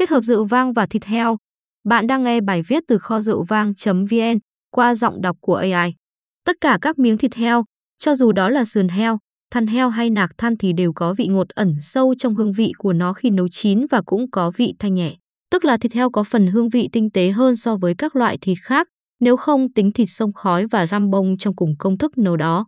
kết hợp rượu vang và thịt heo. Bạn đang nghe bài viết từ kho rượu vang.vn qua giọng đọc của AI. Tất cả các miếng thịt heo, cho dù đó là sườn heo, thăn heo hay nạc than thì đều có vị ngọt ẩn sâu trong hương vị của nó khi nấu chín và cũng có vị thanh nhẹ. Tức là thịt heo có phần hương vị tinh tế hơn so với các loại thịt khác, nếu không tính thịt sông khói và ram bông trong cùng công thức nấu đó.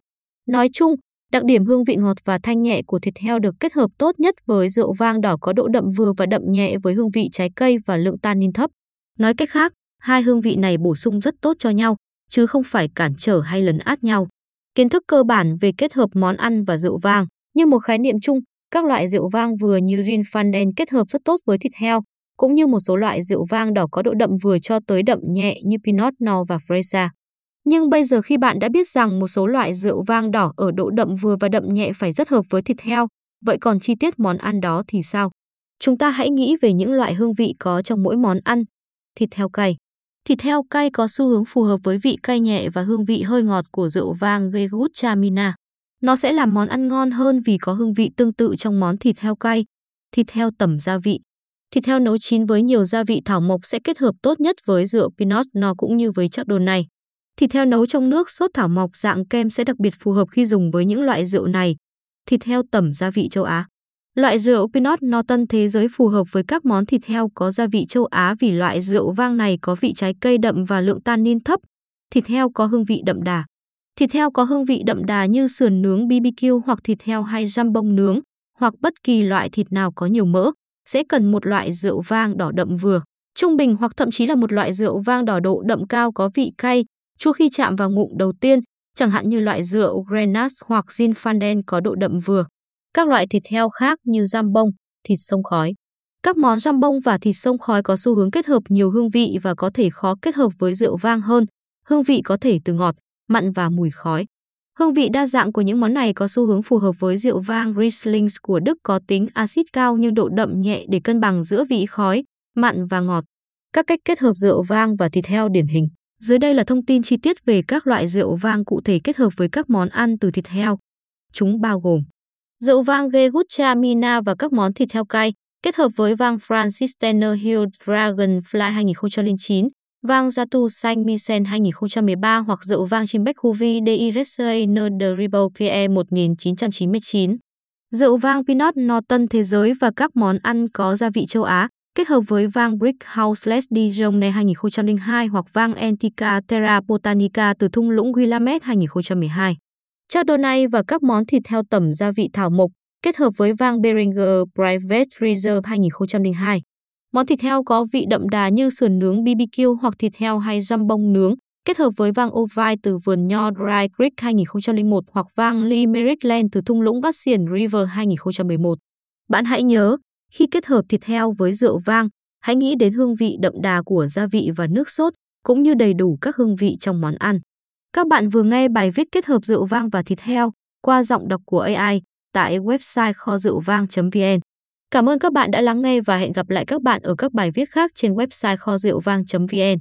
Nói chung, đặc điểm hương vị ngọt và thanh nhẹ của thịt heo được kết hợp tốt nhất với rượu vang đỏ có độ đậm vừa và đậm nhẹ với hương vị trái cây và lượng tannin thấp. Nói cách khác, hai hương vị này bổ sung rất tốt cho nhau, chứ không phải cản trở hay lấn át nhau. Kiến thức cơ bản về kết hợp món ăn và rượu vang, như một khái niệm chung, các loại rượu vang vừa như Rinfanden kết hợp rất tốt với thịt heo, cũng như một số loại rượu vang đỏ có độ đậm vừa cho tới đậm nhẹ như Pinot Noir và Freisa. Nhưng bây giờ khi bạn đã biết rằng một số loại rượu vang đỏ ở độ đậm vừa và đậm nhẹ phải rất hợp với thịt heo, vậy còn chi tiết món ăn đó thì sao? Chúng ta hãy nghĩ về những loại hương vị có trong mỗi món ăn. Thịt heo cay. Thịt heo cay có xu hướng phù hợp với vị cay nhẹ và hương vị hơi ngọt của rượu vang Gegut Chamina. Nó sẽ làm món ăn ngon hơn vì có hương vị tương tự trong món thịt heo cay. Thịt heo tẩm gia vị. Thịt heo nấu chín với nhiều gia vị thảo mộc sẽ kết hợp tốt nhất với rượu Pinot Noir cũng như với chắc đồ này. Thịt heo nấu trong nước sốt thảo mộc dạng kem sẽ đặc biệt phù hợp khi dùng với những loại rượu này. Thịt heo tẩm gia vị châu Á. Loại rượu Pinot Norton thế giới phù hợp với các món thịt heo có gia vị châu Á vì loại rượu vang này có vị trái cây đậm và lượng tannin thấp. Thịt heo có hương vị đậm đà. Thịt heo có hương vị đậm đà như sườn nướng BBQ hoặc thịt heo hay bông nướng, hoặc bất kỳ loại thịt nào có nhiều mỡ, sẽ cần một loại rượu vang đỏ đậm vừa, trung bình hoặc thậm chí là một loại rượu vang đỏ độ đậm cao có vị cay, chua khi chạm vào ngụm đầu tiên, chẳng hạn như loại rượu Grenache hoặc Zinfandel có độ đậm vừa. Các loại thịt heo khác như giam bông, thịt sông khói. Các món giam bông và thịt sông khói có xu hướng kết hợp nhiều hương vị và có thể khó kết hợp với rượu vang hơn. Hương vị có thể từ ngọt, mặn và mùi khói. Hương vị đa dạng của những món này có xu hướng phù hợp với rượu vang Riesling của Đức có tính axit cao nhưng độ đậm nhẹ để cân bằng giữa vị khói, mặn và ngọt. Các cách kết hợp rượu vang và thịt heo điển hình. Dưới đây là thông tin chi tiết về các loại rượu vang cụ thể kết hợp với các món ăn từ thịt heo. Chúng bao gồm rượu vang Gegucha Mina và các món thịt heo cay, kết hợp với vang Francis Tanner Hill Dragonfly 2009, vang Zatu xanh Michel 2013 hoặc rượu vang chim Huvi Huvi DIRSA de Rebel PE 1999. Rượu vang Pinot Norton thế giới và các món ăn có gia vị châu Á, kết hợp với vang Brick House Les Dijon 2002 hoặc vang Antica Terra Botanica từ thung lũng Willamette 2012. Chardonnay và các món thịt heo tẩm gia vị thảo mộc, kết hợp với vang Beringer Private Reserve 2002. Món thịt heo có vị đậm đà như sườn nướng BBQ hoặc thịt heo hay răm bông nướng, kết hợp với vang Ovai từ vườn nho Dry Creek 2001 hoặc vang Limerick Land từ thung lũng Bassian River 2011. Bạn hãy nhớ, khi kết hợp thịt heo với rượu vang, hãy nghĩ đến hương vị đậm đà của gia vị và nước sốt, cũng như đầy đủ các hương vị trong món ăn. Các bạn vừa nghe bài viết kết hợp rượu vang và thịt heo qua giọng đọc của AI tại website kho rượu vang.vn. Cảm ơn các bạn đã lắng nghe và hẹn gặp lại các bạn ở các bài viết khác trên website kho rượu vang.vn.